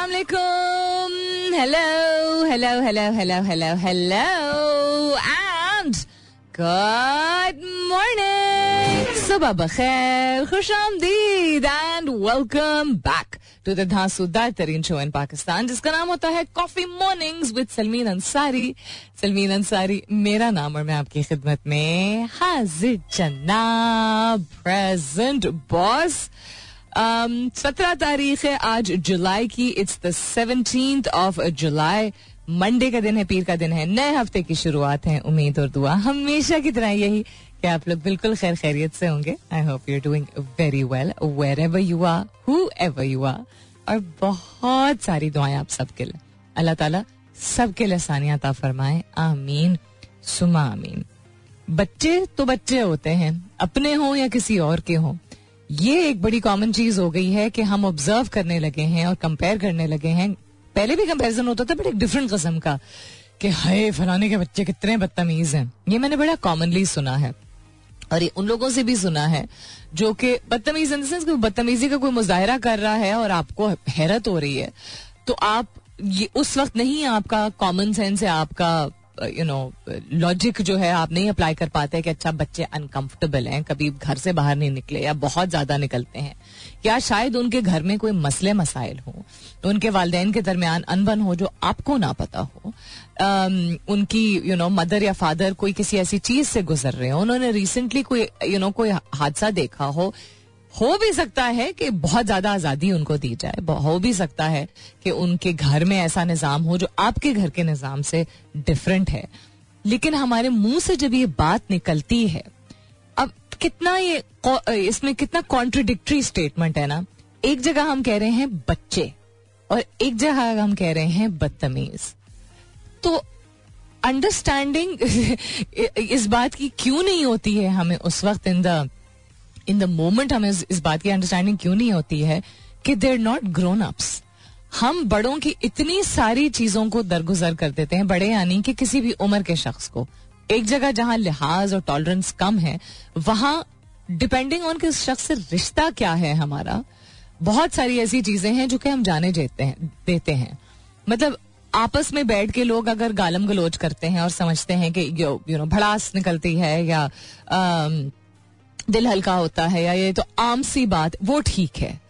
अस्सलाम वालेकुम hello hello hello hello hello hello and good morning सुबह बखैर खुश आमदीद and welcome back to the धांसूदार तरीन शो इन पाकिस्तान जिसका नाम होता है coffee mornings with Salmeen Ansari Salmeen Ansari मेरा नाम और मैं आपकी खिदमत में हाजिर जनाब प्रेजेंट बॉस सत्रह तारीख है आज जुलाई की. It's the seventeen of July Monday का दिन है, पीर का दिन है. नए हफ़्ते की शुरुआत है. उम्मीद और दुआ हमेशा की तरह यही कि आप लोग बिल्कुल खैर खैरियत से होंगे. I hope you doing very well wherever you are whoever you are और बहुत सारी दुआएँ आप सबके लिए. अल्लाह ताला सबके लिए सानियाता फरमाए. आमीन. सुमा आमीन. बच्चे तो बच्चे होते हैं. अपने हों या किसी और के हों. ये एक बड़ी कॉमन चीज़ हो गई है कि हम ऑब्ज़र्व करने लगे हैं और कंपेयर करने लगे हैं। पहले भी कंपैरिजन होता था बट एक डिफरेंट कस्म का कि हाय, फलाने के बच्चे कितने बदतमीज हैं। ये मैंने बड़ा कॉमनली सुना है। और उन लोगों से भी सुना है, जो कि बदतमीज इन सेंस बदतमीजी का कोई मुजाहरा कर रहा है और आपको हैरत हो रही है। तो आप ये, उस वक्त नहीं आपका कॉमन सेंस है, आपका यू नो लॉजिक जो है, आप नहीं अप्लाई कर पाते कि अच्छा बच्चे अनकंफर्टेबल हैं, कभी घर से बाहर नहीं निकले या बहुत ज़्यादा निकलते हैं। या शायद उनके घर में कोई मसले मसाइल हो तो उनके वालदेन के दरमियान अनबन हो जो आपको ना पता हो। उनकी यू नो मदर या फादर कोई किसी ऐसी चीज़ से गुजर रहे हो, उन्होंने रिसेंटली कोई यू नो कोई हादसा देखा हो हो भी सकता है कि बहुत ज़्यादा आज़ादी उनको दी जाए। हो भी सकता है कि उनके घर में ऐसा निज़ाम हो जो आपके घर के निज़ाम से डिफरेंट है। लेकिन हमारे मुँह से जब ये बात निकलती है, अब कितना ये इसमें कितना कॉन्ट्रोडिक्टरी स्टेटमेंट है ना। एक जगह हम कह रहे हैं बच्चे और एक जगह हम कह रहे हैं बदतमीज। तो अंडरस्टैंडिंग इस बात की क्यों नहीं होती है हमें उस वक्त in the in the moment हमें इस बात की अंडरस्टैंडिंग क्यों नहीं होती है कि देर नॉट ग्रोन अप्स हम बड़ों की इतनी सारी चीज़ों को दरगुजर कर देते हैं, बड़े यानी कि किसी भी उम्र के शख्स को। एक जगह जहाँ लिहाज और टॉलरेंस कम है, वहाँ डिपेंडिंग ऑन किस शख्स से रिश्ता क्या है हमारा, बहुत सारी ऐसी चीज़ें हैं जो कि हम जाने देते हैं देते हैं। मतलब आपस में बैठ के लोग अगर गालम गलोच करते हैं और समझते हैं कि यू नो भड़ास निकलती है या दिल हल्का होता है या ये तो आम सी बात, वो ठीक है।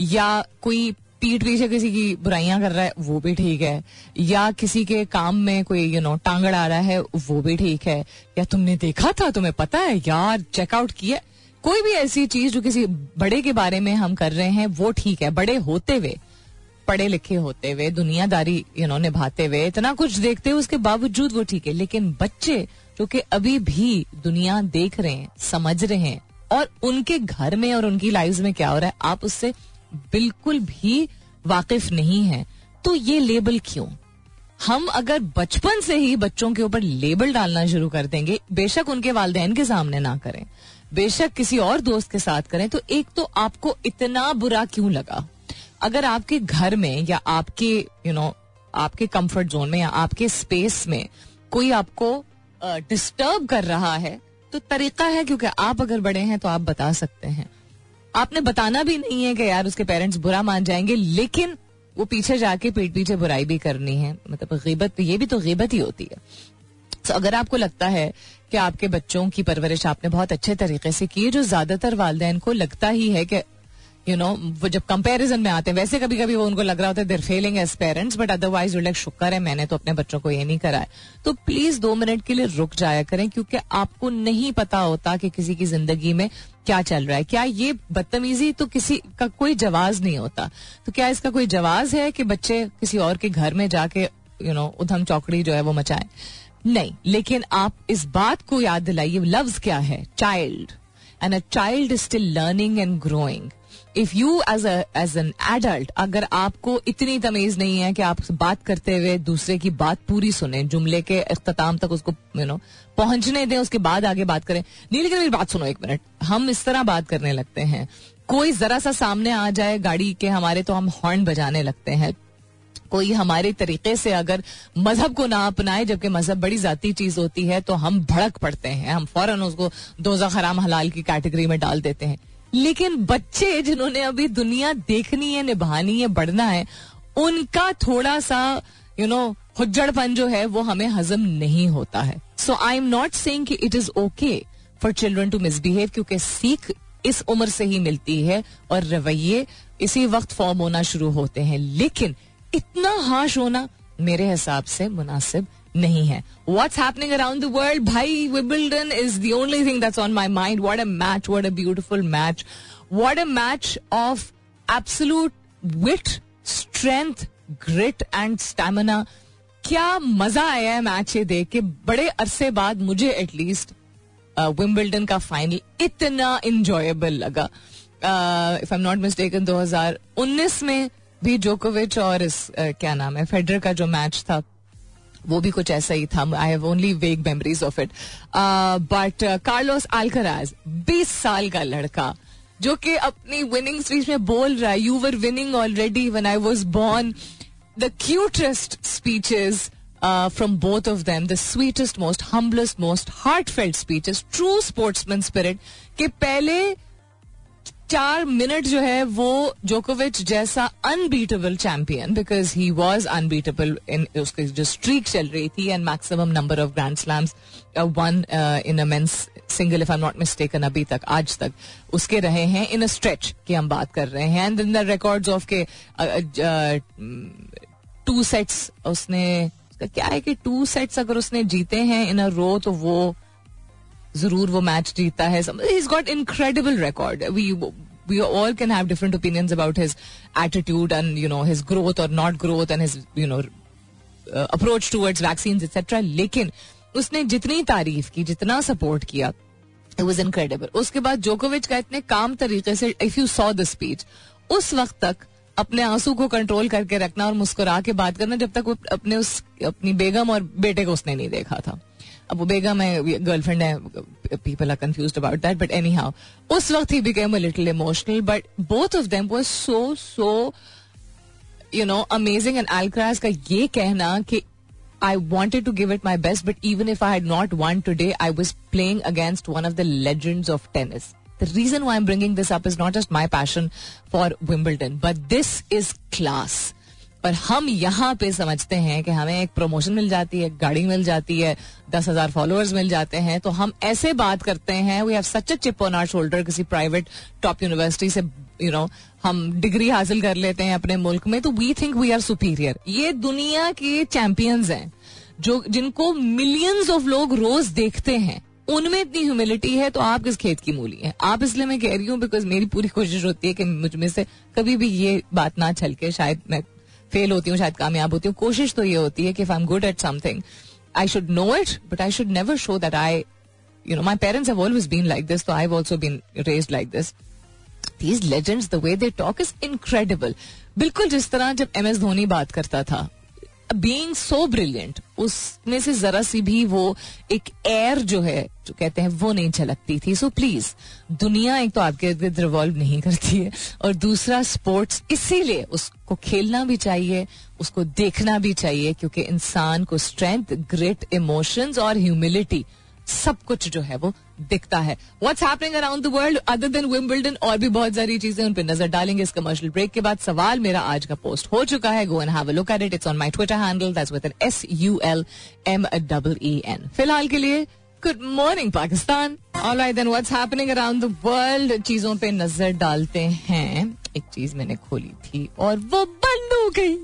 या कोई पीठ पीछे किसी की बुराइयाँ कर रहा है, वो भी ठीक है। या किसी के काम में कोई यू नो टांगड़ आ रहा है, वो भी ठीक है। या तुमने देखा था, तुम्हें पता है, यार चेकआउट किया कोई भी ऐसी चीज़ जो किसी बड़े के बारे में हम कर रहे हैं, वो ठीक है। बड़े होते हुए, पढ़े लिखे होते हुए, दुनियादारी यू नो निभाते हुए, इतना कुछ देखते हुए उसके बावजूद वो ठीक है। लेकिन बच्चे जो कि अभी भी दुनिया देख रहे हैं, समझ रहे हैं और उनके घर में और उनकी लाइफ में क्या हो रहा है? आप उससे बिल्कुल भी वाकिफ नहीं है। तो ये लेबल क्यों? हम अगर बचपन से ही बच्चों के ऊपर लेबल डालना शुरू कर देंगे बेशक उनके वालदेन के सामने ना करें बेशक किसी और दोस्त के साथ करें तो एक तो आपको इतना बुरा क्यों लगा? अगर आपके घर में या आपके यू you नो know, आपके कंफर्ट जोन में या आपके स्पेस में कोई आपको डिस्टर्ब uh, कर रहा है तो तरीका है, क्योंकि आप अगर बड़े हैं तो आप बता सकते हैं। आपने बताना भी नहीं है कि यार उसके पेरेंट्स बुरा मान जाएँगे, लेकिन वो पीछे जाके पीठ पीछे बुराई भी करनी है। मतलब गिबत, ये भी तो गिबत ही होती है। तो अगर आपको लगता है कि आपके बच्चों की परवरिश आपने बहुत अच्छे तरीके से की है, जो ज़्यादातर वालदेन को लगता ही है कि यू नो वो जब कंपैरिजन में आते हैं, वैसे कभी कभी वो उनको लग रहा होता है they're feeling as parents but otherwise like शुक्र है मैंने तो अपने बच्चों को ये नहीं करा है. तो प्लीज़ दो मिनट के लिए रुक जाया करें, क्योंकि आपको नहीं पता होता कि किसी की ज़िंदगी में क्या चल रहा है। क्या ये बदतमीजी तो किसी का कोई जवाब नहीं होता। तो क्या इसका कोई जवाब है कि बच्चे किसी और के घर में जाके यू नो उधम चौकड़ी जो है वो मचाए? नहीं, लेकिन आप इस बात को याद दिलाइए लफ्ज क्या है? Child and a child is still learning and growing if you as as an adult अगर आपको इतनी तमीज नहीं है कि आप बात करते हुए दूसरे की बात पूरी सुने, जुमले के अख्ताम तक उसको यू नो पहुँचने दें, उसके बाद आगे बात करें। नहीं लेकिन मेरी बात सुनो एक मिनट। हम इस तरह बात करने लगते हैं। कोई जरा सा सामने आ जाए गाड़ी के हमारे तो हम हॉर्न बजाने लगते हैं। कोई हमारे तरीके से अगर मज़हब को ना अपनाए, जबकि मज़हब बड़ी जाती चीज़ होती है तो हम भड़क पड़ते हैं। हम फ़ौरन उसको दोजा खराम हलाल की कैटेगरी में डाल देते हैं। लेकिन बच्चे जिन्होंने अभी दुनिया देखनी है, निभानी है, बढ़ना है, उनका थोड़ा सा यू नो हुज्जड़पन जो है, वो हमें हजम नहीं होता है। So I am not saying कि it is okay for children to misbehave क्योंकि सीख इस उम्र से ही मिलती है और रवैये इसी वक्त फॉर्म होना शुरू होते हैं। लेकिन इतना हाश होना मेरे हिसाब से मुनासिब नहीं है। What's happening around the world भाई Wimbledon is the only thing that's on my mind what a match what a beautiful match what a match of absolute wit strength grit and stamina क्या मज़ा आया है match ये देख के। बड़े अरसे बाद मुझे एटलीस्ट विम्बल्डन uh, का फाइनल इतना इंजॉयबल लगा। If I am not mistaken 2019 में भी जोकोविच और इस uh, क्या नाम है फेडर का जो मैच था वो भी कुछ ऐसा ही था। I have only vague memories of it but Carlos Alcaraz 20 साल का लड़का, जो कि अपनी विनिंग स्पीच में बोल रहा है you were winning already when I was born the cutest speeches from both of them the sweetest most humblest most heartfelt speeches true sportsman spirit के पहले चार मिनट जो है वो जोकोविच जैसा unbeatable champion because he was unbeatable in उसकी जो स्ट्रीक चल रही थी and maximum number of grand slams won in men's single if I not mistaken अभी तक, आज तक, उसके रहे हैं इन अ स्ट्रेच की हम बात कर रहे हैं and in the records of के टू सेट्स उसने क्या है कि टू सेट्स अगर उसने जीते हैं इन अ रो तो वो ज़रूर वो मैच जीता है। Is got incredible record we we all can have different opinions about his attitude and you know his growth or not growth and his you know uh, approach towards vaccines etc लेकिन उसने जितनी तारीफ़ की जितना support किया it was incredible उसके बाद जोकोविच का इतने काम तरीके से if you saw the speech उस वक्त तक अपने आँसू को कंट्रोल करके रखना और मुस्कुरा के बात करना जब तक वो अपने उस अपनी बेगम और बेटे को उसने नहीं देखा था। अब वो बेगम है गर्लफ्रेंड है people are confuse about that but anyhow उस वक्त he became a little emotional but both of them was so so you know amazing and एल्क्रास का ये कहना कि I wanted to give it my best, but even if I had not won today, I was playing against one of the legends of tennis. The reason why I'm bringing this up is not just my passion for Wimbledon, but this is class. पर हम यहाँ पे समझते हैं कि हमें एक promotion मिल जाती है, गाड़ी मिल जाती है, दस हज़ार फॉलोअर्स मिल जाते हैं तो हम ऐसे बात करते हैं we have such a chip on our shoulder किसी प्राइवेट टॉप यूनिवर्सिटी से यू नो हम डिग्री हासिल कर लेते हैं अपने मुल्क में तो we think we are superior ये दुनिया के चैंपियंस हैं, जो, जिनको मिलियंस ऑफ़ लोग रोज देखते हैं, उनमें इतनी ह्यूमिलिटी है तो आप किस खेत की मूली है? आप इसलिए मैं कह रही हूँ बिकॉज़ मेरी पूरी कोशिश होती है कि मुझमें से कभी भी ये बात ना छल के शायद मैं फेल होती हूँ, शायद कामयाब होती हूँ। कोशिश तो ये होती है कि I am good at something I should know it but I should never show that I you know my parents have always been like this तो I also been raised like this these legends the way they talk is incredible बिल्कुल जिस तरह जब M S Dhoni बात करता था being so brilliant उसमें से जरा सी भी वो एक एयर जो है, जो कहते हैं, वो नहीं झलकती थी। सो प्लीज़ दुनिया एक तो आपके इर्द रिवॉल्व नहीं करती है और दूसरा स्पोर्ट्स इसीलिए उसको खेलना भी चाहिए, उसको देखना भी चाहिए, क्योंकि इंसान को स्ट्रेंथ ग्रेट इमोशंस और ह्यूमिलिटी सब कुछ जो है वो दिखता है। What's happening around the world other than Wimbledon और भी बहुत सारी चीज़ें उन पर नज़र डालेंगे इस कमर्शियल ब्रेक के बाद। सवाल मेरा आज का पोस्ट हो चुका है। Go and have a look at it it's on my Twitter handle that's with N S U L M double E N फ़िलहाल के लिए good morning Pakistan all right then what's happening around the world चीज़ों पे नज़र डालते हैं। एक चीज़ मैंने खोली थी और वो बंद हो गई।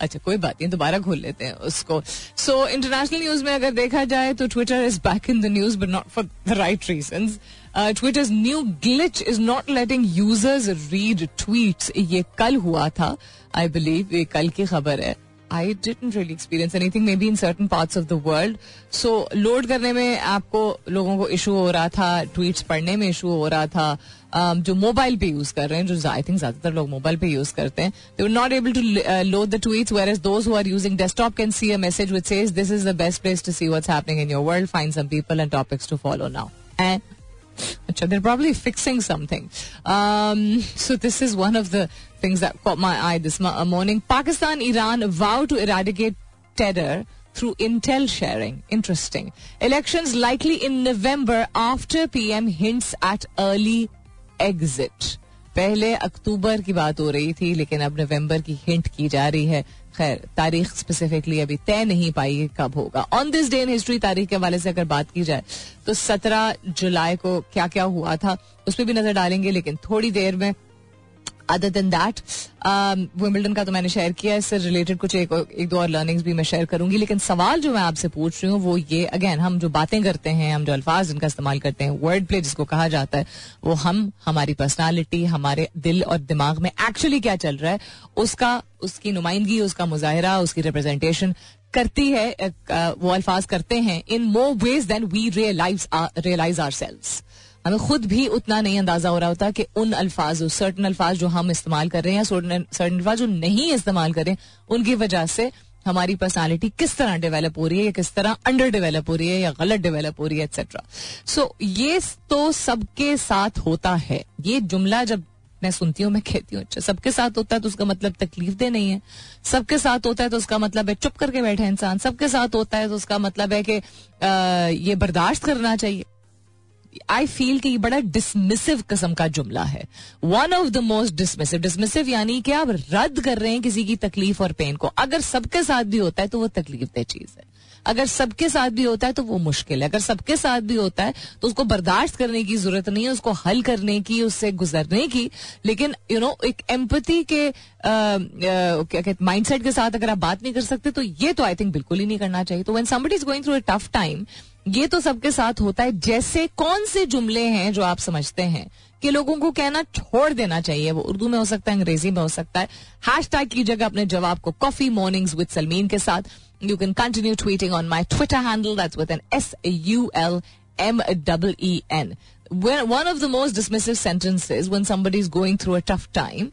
अच्छा कोई बात नहीं, दोबारा खोल लेते हैं उसको। सो इंटरनेशनल न्यूज़ में अगर देखा जाए तो Twitter is back in the news but not for the right reason Twitter's new glitch is not letting users read tweets ये कल हुआ था आई बिलीव ये कल की खबर है। I didn't really experience anything maybe in certain parts of the world so load करने में आपको लोगों को इशू हो रहा था ट्वीट्स पढ़ने में इशू हो रहा था um, जो मोबाइल पे यूज़ कर रहे हैं जो आई थिंक ज़्यादातर लोग मोबाइल पे यूज़ करते हैं they not able to load the tweets whereas those who are using desktop can see a message which says this is the best place to see what's happening in your world find some people and topics to follow now and Achha, they're probably fixing something. Um, so this is one of the things that caught my eye this morning. Pakistan, Iran vow to eradicate terror through intel sharing. Interesting. Elections likely in November after PM hints at early exit. पहले अक्टूबर की बात हो रही थी लेकिन अब नवंबर की hint की जा रही है खैर, तारीख स्पेसिफिकली अभी तय नहीं पाई कब होगा। On this day in history तारीख के हवाले से अगर बात की जाए तो सत्रह जुलाई को क्या क्या हुआ था, उस पर भी नज़र डालेंगे, लेकिन थोड़ी देर में अदर देन दैट विम्बल्डन का तो मैंने शेयर किया इससे रिलेटेड कुछ एक, एक दो और लर्निंग्स भी मैं शेयर करूँगी। लेकिन सवाल जो मैं आपसे पूछ रही हूँ वो ये अगेन हम जो बातें करते हैं हम जो अल्फाज इनका इस्तेमाल करते हैं वर्ड प्ले जिसको कहा जाता है वो हम हमारी पर्सनैलिटी हमारे दिल और दिमाग में एक्चुअली क्या चल रहा है उसका उसकी नुमाइंदगी उसका मुजाहरा उसकी रिप्रेजेंटेशन करती है वो अल्फाज करते हैं in more ways than we realize realize ourselves हमें खुद भी उतना नहीं अंदाज़ा हो रहा होता कि उन अल्फाज सर्टन अल्फाज जो हम इस्तेमाल कर रहे हैं सर्टन अल्फाज जो नहीं इस्तेमाल कर रहे हैं उनकी वजह से हमारी पर्सनालिटी किस तरह डेवलप हो रही है या किस तरह अंडर डेवलप हो रही है या गलत डेवलप हो रही है एक्सेट्रा सो so, ये तो सबके साथ होता है। ये जुमला जब मैं सुनती हूँ मैं कहती हूँ अच्छा सबके साथ होता है तो उसका मतलब तकलीफ़ दे नहीं है। सबके साथ होता है तो उसका मतलब है चुप करके बैठे इंसान। सबके साथ होता है तो उसका मतलब है कि ये बर्दाश्त करना चाहिए। आई फील कि ये बड़ा डिसमिसिव किस्म का जुमला है। One of the most dismissive dismissive यानी कि आप रद्द कर रहे हैं किसी की तकलीफ़ और पेन को। अगर सबके साथ भी होता है तो वो तकलीफ़ दे चीज़ है। अगर सबके साथ भी होता है तो वो मुश्किल है। अगर सबके साथ भी होता है तो उसको बर्दाश्त करने की ज़रूरत नहीं है उसको हल करने की उससे गुजरने की। लेकिन यू you नो know, एक एम्पति के माइंड सेट के साथ अगर आप बात नहीं कर सकते तो ये तो आई थिंक बिल्कुल ही नहीं करना चाहिए। तो when somebody is going through a tough time ये तो सबके साथ होता है, जैसे कौन से जुमले हैं जो आप समझते हैं कि लोगों को कहना छोड़ देना चाहिए। वो उर्दू में हो सकता है, अंग्रेज़ी में हो सकता है। हैश टैग कीजिएगा अपने जवाब को कॉफ़ी मॉर्निंग्स विद सलमीन के साथ। You can continue tweeting on my Twitter handle that's with N S U L M double E N one of the most dismissive sentences when somebody is going through a tough time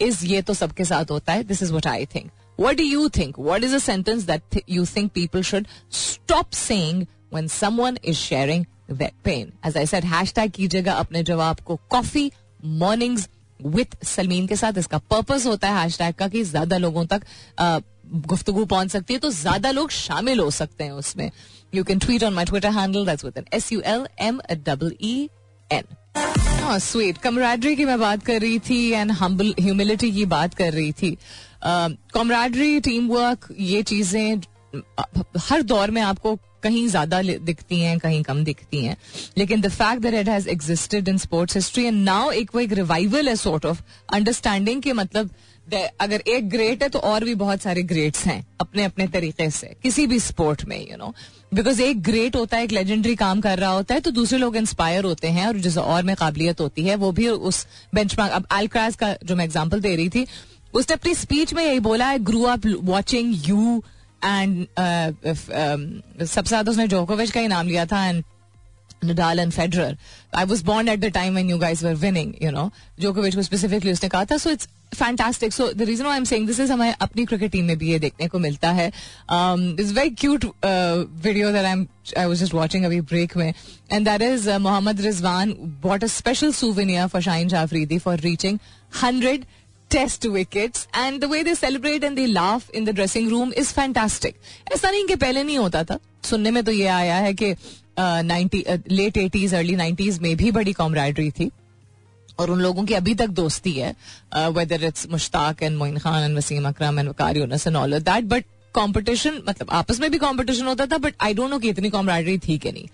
is ये तो सबके साथ होता है this is what I think what do you think what is a sentence that you think people should stop saying when someone is sharing their pain. As I said, hashtag कीजिएगा अपने जवाब को कॉफ़ी मॉर्निंग्स विथ सलमीन के साथ। इसका purpose होता है hashtag का कि ज़्यादा लोगों तक गुफ्तगु पहुँच सकती है तो ज़्यादा लोग शामिल हो सकते हैं उसमें। You can tweet on my Twitter handle that's with N S U L M double E N sweet camaraderie की मैं बात कर रही थी एंड हम्बल ह्यूमिलिटी की बात कर रही थी। कमराडरी टीम वर्क ये चीज़ें हर दौर में आपको कहीं ज़्यादा दिखती हैं, कहीं कम दिखती हैं। लेकिन the fact that it has existed in sports history and now एक वो एक रिवाइवल है सॉर्ट ऑफ़ अंडरस्टैंडिंग के मतलब अगर एक ग्रेट है तो और भी बहुत सारे ग्रेट्स हैं अपने अपने तरीके से, किसी भी स्पोर्ट में यू नो बिकॉज़ एक ग्रेट होता है, एक लेजेंडरी काम कर रहा होता है तो दूसरे लोग इंस्पायर होते हैं और जिस और में काबिलियत होती है, वो भी उस बेंच अब एल्क्रैस का जो मैं एग्ज़ाम्पल दे रही थी, उसने अपनी स्पीच में यही बोला I grew up watching you and uh, um, सबसे ज़्यादा उसने जोकोविच का ही नाम लिया था and Nadal and Federer. I was born at the time when you guys were winning, you know. Djokovic को specifically उसने कहा था. So it's fantastic. So the reason why I'm saying this is हमारे अपनी cricket team में भी ये देखने को मिलता है. Um, this very cute uh, video that I'm I was just watching अभी break में, and that is uh, Mohammad Rizwan bought a special souvenir for Shaheen Jafridi for reaching 100 test wickets and the way they celebrate and they laugh in the dressing room is fantastic ऐसा नहीं कि पहले नहीं होता था। सुनने में तो ये आया है कि लेट एटीज अर्ली नाइन्टीज में भी बड़ी कॉमराइडरी थी। और उन लोगों की अभी तक दोस्ती है। Whether it's Mushtaq and Moin Khan and Wasim Akram and Waqar all that but competition मतलब आपस में भी कंपटीशन होता था बट आई डोंट नो कि इतनी कॉमराइडरी थी कि नहीं।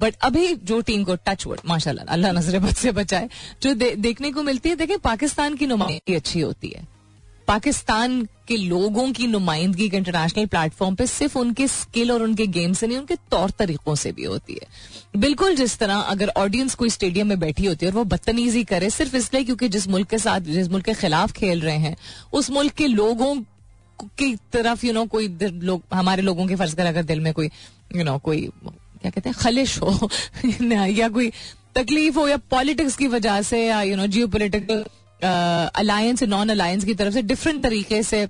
बट अभी जो टीम को टच वर्ड माशाल्लाह अल्लाह नज़र बद से बचाए जो दे, देखने को मिलती है देखें पाकिस्तान की नुमाइंदगी अच्छी होती है। पाकिस्तान के लोगों की नुमाइंदगी इंटरनेशनल प्लेटफॉर्म पे सिर्फ़ उनके स्किल और उनके गेम से नहीं उनके तौर तरीकों से भी होती है। बिल्कुल जिस तरह अगर ऑडियंस कोई स्टेडियम में बैठी होती है और वो बदतमीजी करे सिर्फ़ इसलिए क्योंकि जिस मुल्क के साथ जिस मुल्क के खिलाफ खेल रहे हैं उस मुल्क के लोगों की तरफ़ यू नो कोई लोग हमारे लोगों के फ़र्ज़ कर अगर दिल में कोई यू नो कोई क्या कहते हैं खलिश हो। या कोई तकलीफ़ हो या पॉलिटिक्स की वजह से या you know geopolitical alliance non alliance की तरफ़ से डिफरेंट तरीके से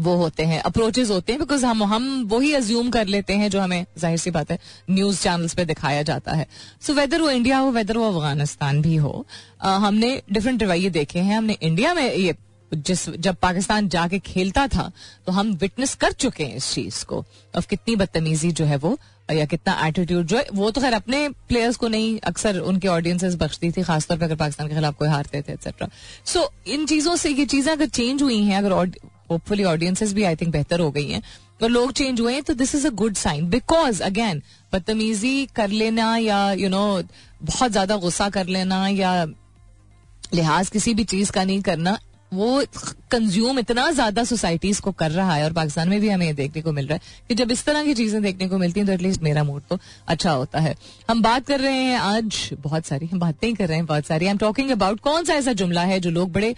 वो होते हैं अप्रोचेज होते हैं बिकॉज़ हम हम वही अज्यूम कर लेते हैं जो हमें ज़ाहिर सी बात है न्यूज़ चैनल्स पे दिखाया जाता है। सो so, वेदर वो इंडिया हो वेदर वो अफ़गानिस्तान भी हो आ, हमने डिफरेंट रवैये देखे हैं। हमने इंडिया में ये जिस जब पाकिस्तान जाके खेलता था तो हम विटनेस कर चुके हैं इस चीज़ को अब कितनी बदतमीजी जो है वो या कितना एटीट्यूड जो है वो तो खैर अपने प्लेयर्स को नहीं अक्सर उनके ऑडियंसेस बख्शती थी खासतौर पर अगर पाकिस्तान के खिलाफ कोई हारते थे एक्सेट्रा सो so, इन चीज़ों से ये चीज़ें अगर चेंज हुई हैं अगर होपफुली ऑडियंसेस भी आई थिंक बेहतर हो गई हैं तो लोग चेंज हुए हैं तो this is a good sign because again बदतमीजी कर लेना या यू you नो know, बहुत ज़्यादा गुस्सा कर लेना या लिहाज किसी भी चीज़ का नहीं करना वो कंज्यूम इतना ज़्यादा सोसाइटीज को कर रहा है और पाकिस्तान में भी हमें देखने को मिल रहा है कि जब इस तरह की चीज़ें देखने को मिलती हैं तो एटलीस्ट मेरा मूड तो अच्छा होता है। हम बात कर रहे हैं आज बहुत सारी, हम बातें कर रहे हैं बहुत सारी। आई एम टॉकिंग अबाउट कौन सा ऐसा जुमला है जो लोग बड़े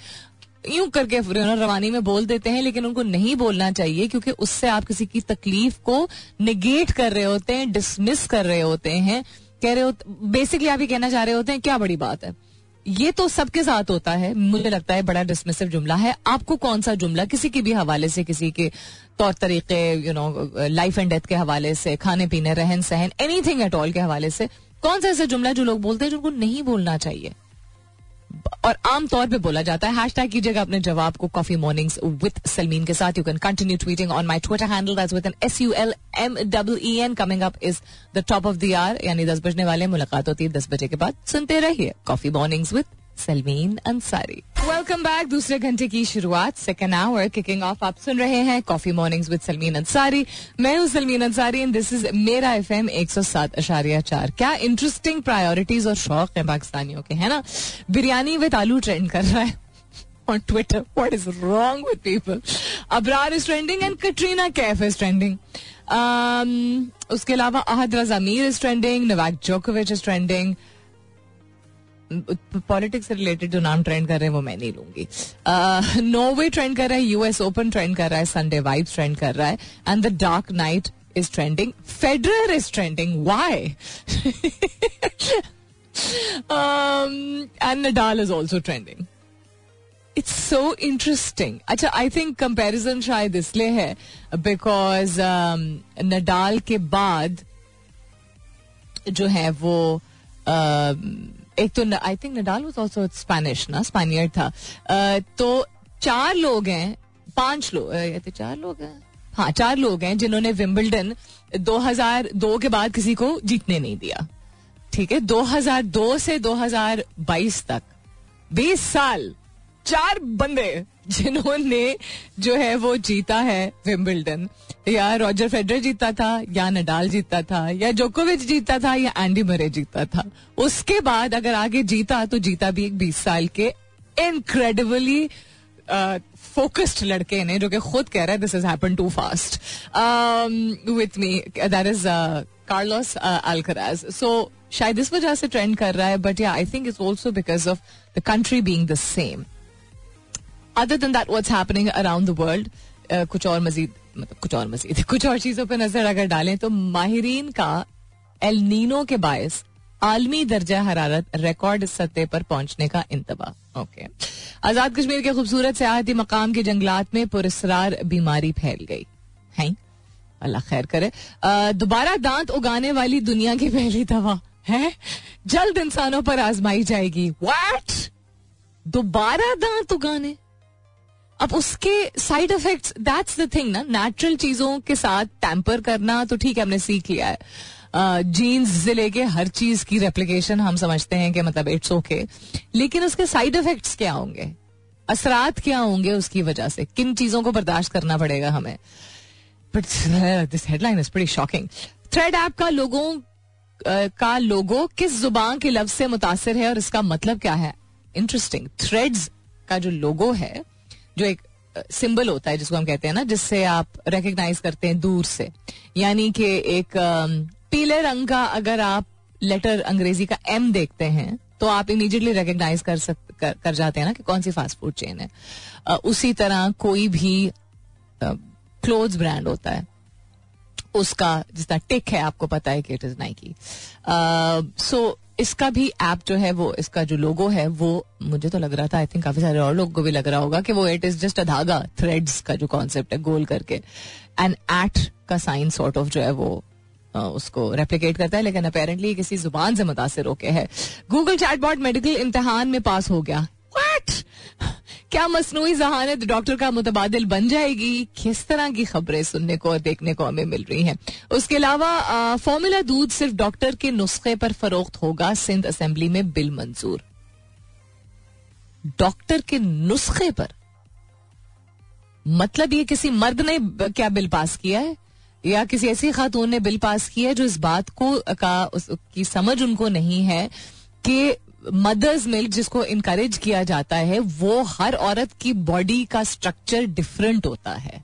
यूँ करके रवानी में बोल देते हैं, लेकिन उनको नहीं बोलना चाहिए, क्योंकि उससे आप किसी की तकलीफ़ को निगेट कर रहे होते हैं डिसमिस कर रहे होते हैं। कह रहे होते बेसिकली आप ये कहना चाह रहे होते हैं, क्या बड़ी बात है? ये तो सबके साथ होता है, मुझे लगता है बड़ा डिसमिसिव जुमला है। आपको कौन सा जुमला किसी के भी हवाले से, किसी के तौर तरीके you know life and death के हवाले से, खाने पीने रहन सहन एनीथिंग एट ऑल के हवाले से, कौन सा ऐसा जुमला जो लोग बोलते हैं जिनको नहीं बोलना चाहिए? और आमतौर पे बोला जाता है हैश टैग कीजिएगा अपने जवाब को कॉफ़ी मॉर्निंग्स विद सलमीन के साथ। You can continue tweeting on my Twitter handle that's with N S U L M double E N coming up is the top of the hour यानी दस बजने वाले, मुलाकात होती है दस बजे के बाद। सुनते रहिए coffee mornings with Salmeen Ansari welcome back दूसरे घंटे की शुरुआत सेकेंड आवर किकिंग ऑफ़ आप सुन रहे हैं coffee mornings with Salmeen Ansari मैं हूँ Salmeen Ansari and this is मेरा एफ़ एम एक सौ सात अशारिया चार क्या इंटरेस्टिंग प्रायोरिटीज और शौक है पाकिस्तानियों के है ना बिरयानी विद आलू ट्रेंड कर रहा है on Twitter. What is wrong with people? Abrar is trending and Katrina Kaif is trending. Um, उसके अलावा अहद रजा इज़ ट्रेंडिंग नवाक जोकोविच इज़ ट्रेंडिंग पॉलिटिक्स से रिलेटेड जो नाम ट्रेंड कर रहे हैं वो मैं नहीं लूँगी। नोवे ट्रेंड कर रहा है यूएस ओपन ट्रेंड कर रहा है संडे वाइब्स ट्रेंड कर रहा है and the Dark Knight is trending Federer is trending why and Nadal is also trending it's so interesting अच्छा आई थिंक कंपेरिजन शायद इसलिए है बिकॉज़ नडाल के बाद जो है वो uh, एक तो I think Nadal was also Spanish ना? स्पेनियर था। तो चार लोग हैं, पाँच लोग तो चार लोग हैं। हाँ चार लोग हैं जिन्होंने विम्बल्डन 2002 के बाद किसी को जीतने नहीं दिया। ठीक है? 2002 से 2022 तक। 20 साल, चार बंदे जिन्होंने जो है वो जीता है विम्बल्डन या रॉजर फेडर जीता था, या नडाल जीता था, या जोकोविच जीता था, या एंडी मरे जीता था। उसके बाद अगर आगे जीता तो जीता भी एक बीस साल के इनक्रेडिबली फोकस्ड लड़के ने जो कि खुद कह रहा है this is happen too fast with me that is Carlos Alcaraz so शायद इस वजह से ट्रेंड कर रहा है but yeah I think it's also because of the country being the same other than that what's happening around the world कुछ और मजीद मतलब कुछ और मजीद कुछ और चीज़ों पर नज़र अगर डालें तो माहरीन का एलनीनो के बायस आलमी दर्जा हरारत रिकॉर्ड सतह पर पहुँचने का इंतबा ओके आज़ाद कश्मीर के खूबसूरत सियाहती मकाम के जंगलात में पुरस्कार बीमारी फैल गई। है? अल्लाह खैर करे। दोबारा दांत उगाने वाली दुनिया की पहली दवा, है? जल्द इंसानों पर आजमाई जाएगी। वाट दोबारा दांत उगाने? अब उसके side effects that's the thing ना नेचुरल चीज़ों के साथ टैंपर करना तो ठीक है, हमने सीख लिया है। जीन्स से लेके हर चीज़ की रेप्लीकेशन हम समझते हैं कि मतलब इट्स ओके लेकिन उसके साइड इफेक्ट्स क्या होंगे? असरात क्या होंगे उसकी वजह से? किन चीज़ों को बर्दाश्त करना पड़ेगा हमें? बट दिस हेडलाइन इज़ बड़ी शॉकिंग थ्रेड ऐप का लोगों का लोगो किस ज़ुबान के लफ्ज से मुतासर है और इसका मतलब क्या है? इंटरेस्टिंग थ्रेड्स का जो लोगो है जो एक सिंबल होता है जिसको हम कहते हैं ना जिससे आप रिकग्नाइज करते हैं दूर से। यानी कि एक पीले रंग का अगर आप लेटर अंग्रेज़ी का एम देखते हैं तो आप इमीडिएटली रिकग्नाइज कर सक कर, कर जाते हैं ना कि कौन सी फास्ट फ़ूड चेन है। उसी तरह कोई भी क्लोथ ब्रांड होता है उसका जितना टिक है आपको पता है कि इट इज़ नाइकी सो इसका भी ऐप जो है, वो इसका जो लोगो है, वो मुझे तो लग रहा था आई थिंक काफ़ी सारे और लोगों को भी लग रहा होगा कि वो इट इज़ जस्ट अ धागा थ्रेड्स का जो कॉन्सेप्ट है, गोल करके। एंड एट का साइन सॉर्ट ऑफ़ जो है, वो उसको रेप्लीकेट करता है, लेकिन अपेरेंटली किसी ज़ुबान से मुतासर होके है। गूगल चैट चैटबॉट मेडिकल इम्तहान में पास हो गया। What? क्या मसनू जहानत डॉक्टर का मुतबादल बन जाएगी? किस तरह की खबरें सुनने को और देखने को हमें मिल रही हैं? उसके अलावा फॉर्मूला दूध सिर्फ़ डॉक्टर के नुस्खे पर फरोख्त होगा, सिंध असेंबली में बिल मंजूर। डॉक्टर के नुस्खे पर? मतलब ये किसी मर्द ने क्या बिल पास किया है? या किसी ऐसी खातून ने बिल पास किया है जो इस बात को, का उसकी समझ उनको नहीं है कि मदर्स मिल्क जिसको इनकरेज किया जाता है, वो हर औरत की बॉडी का स्ट्रक्चर डिफरेंट होता है।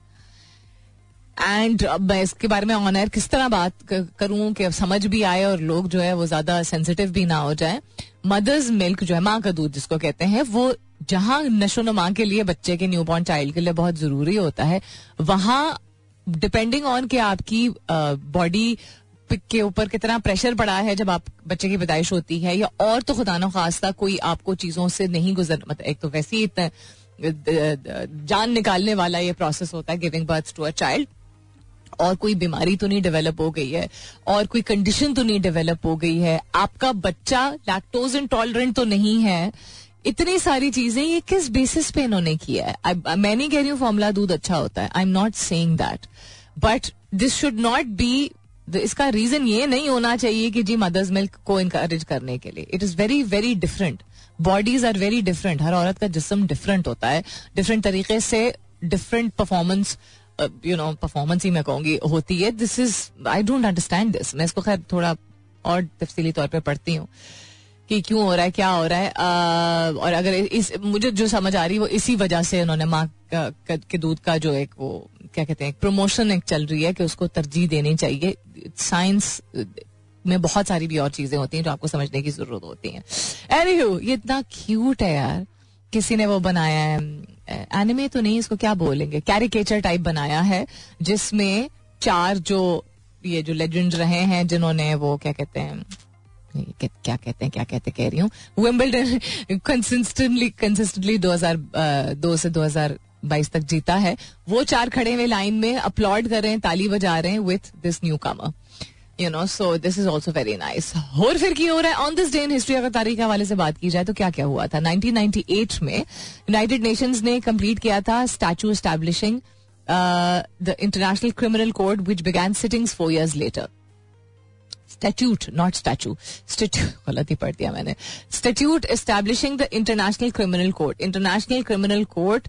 एंड मैं इसके बारे में ऑनर किस तरह बात करूँ कि समझ भी आए और लोग जो है वो ज़्यादा सेंसिटिव भी ना हो जाए। मदर्स मिल्क जो है, माँ का दूध जिसको कहते हैं, वो जहाँ नशो नमा के लिए बच्चे के न्यू बॉर्न चाइल्ड के लिए बहुत ज़रूरी होता है। वहाँ डिपेंडिंग ऑन के आपकी बॉडी के ऊपर कितना प्रेशर पड़ा है जब आप बच्चे की पैदाइश होती है, या और तो खुदा न खास्ता कोई आपको चीज़ों से नहीं गुजर मतलब एक तो वैसे ही इतना जान निकालने वाला ये प्रोसेस होता है giving birth to a child और कोई बीमारी तो नहीं डेवलप हो गई है, और कोई कंडीशन तो नहीं डेवलप हो गई है, आपका बच्चा लैक्टोज इंटॉलरेंट तो नहीं है, इतनी सारी चीज़ें, ये किस बेसिस पे इन्होंने किया है? मैं नहीं कह रही हूँ फॉर्मुला दूध अच्छा होता है I am not saying that but this should not be इसका रीजन ये नहीं होना चाहिए कि जी मदर्स मिल्क को इनकरेज करने के लिए। It is very very different bodies are very different हर औरत का जिसम डिफरेंट होता है। डिफरेंट तरीके से different performance you know performance ही मैं कहूँगी होती है। This is I don't understand this मैं इसको खैर थोड़ा और तफसीली तौर पर पढ़ती हूँ। कि क्यों हो रहा है क्या हो रहा है आ, और अगर इस मुझे जो समझ आ रही है वो इसी वजह से उन्होंने माँ के दूध का जो एक वो क्या कहते हैं प्रमोशन एक चल रही है कि उसको तरजीह देनी चाहिए। साइंस में बहुत सारी भी और चीज़ें होती हैं जो आपको समझने की ज़रूरत होती है। एनीहू ये इतना क्यूट है यार। किसी ने वो बनाया है एनिमे तो नहीं इसको क्या बोलेंगे? कैरिकेचर टाइप बनाया है जिसमें चार जो ये जो लेजेंड रहे हैं जिन्होंने वो क्या कहते हैं क्या कहते हैं, क्या कहते कह रही हूँ। विम्बलडन कंसिस्टेंटली कंसिस्टेंटली दो हज़ार दो से दो हज़ार बाईस तक जीता है। वो चार खड़े हुए लाइन में अपलॉड कर रहे हैं, ताली बजा रहे हैं with this newcomer you know so this is also very nice और फिर की हो रहा है on this day in history अगर तारीख के हवाले से बात की जाए तो क्या क्या हुआ था? 1998 में यूनाइटेड नेशंस ने कंप्लीट किया था statue establishing the International Criminal Court which began sittings four years later statute not statue statute गलत ही पढ़ दिया मैंने. Statute establishing the International Criminal Court International Criminal Court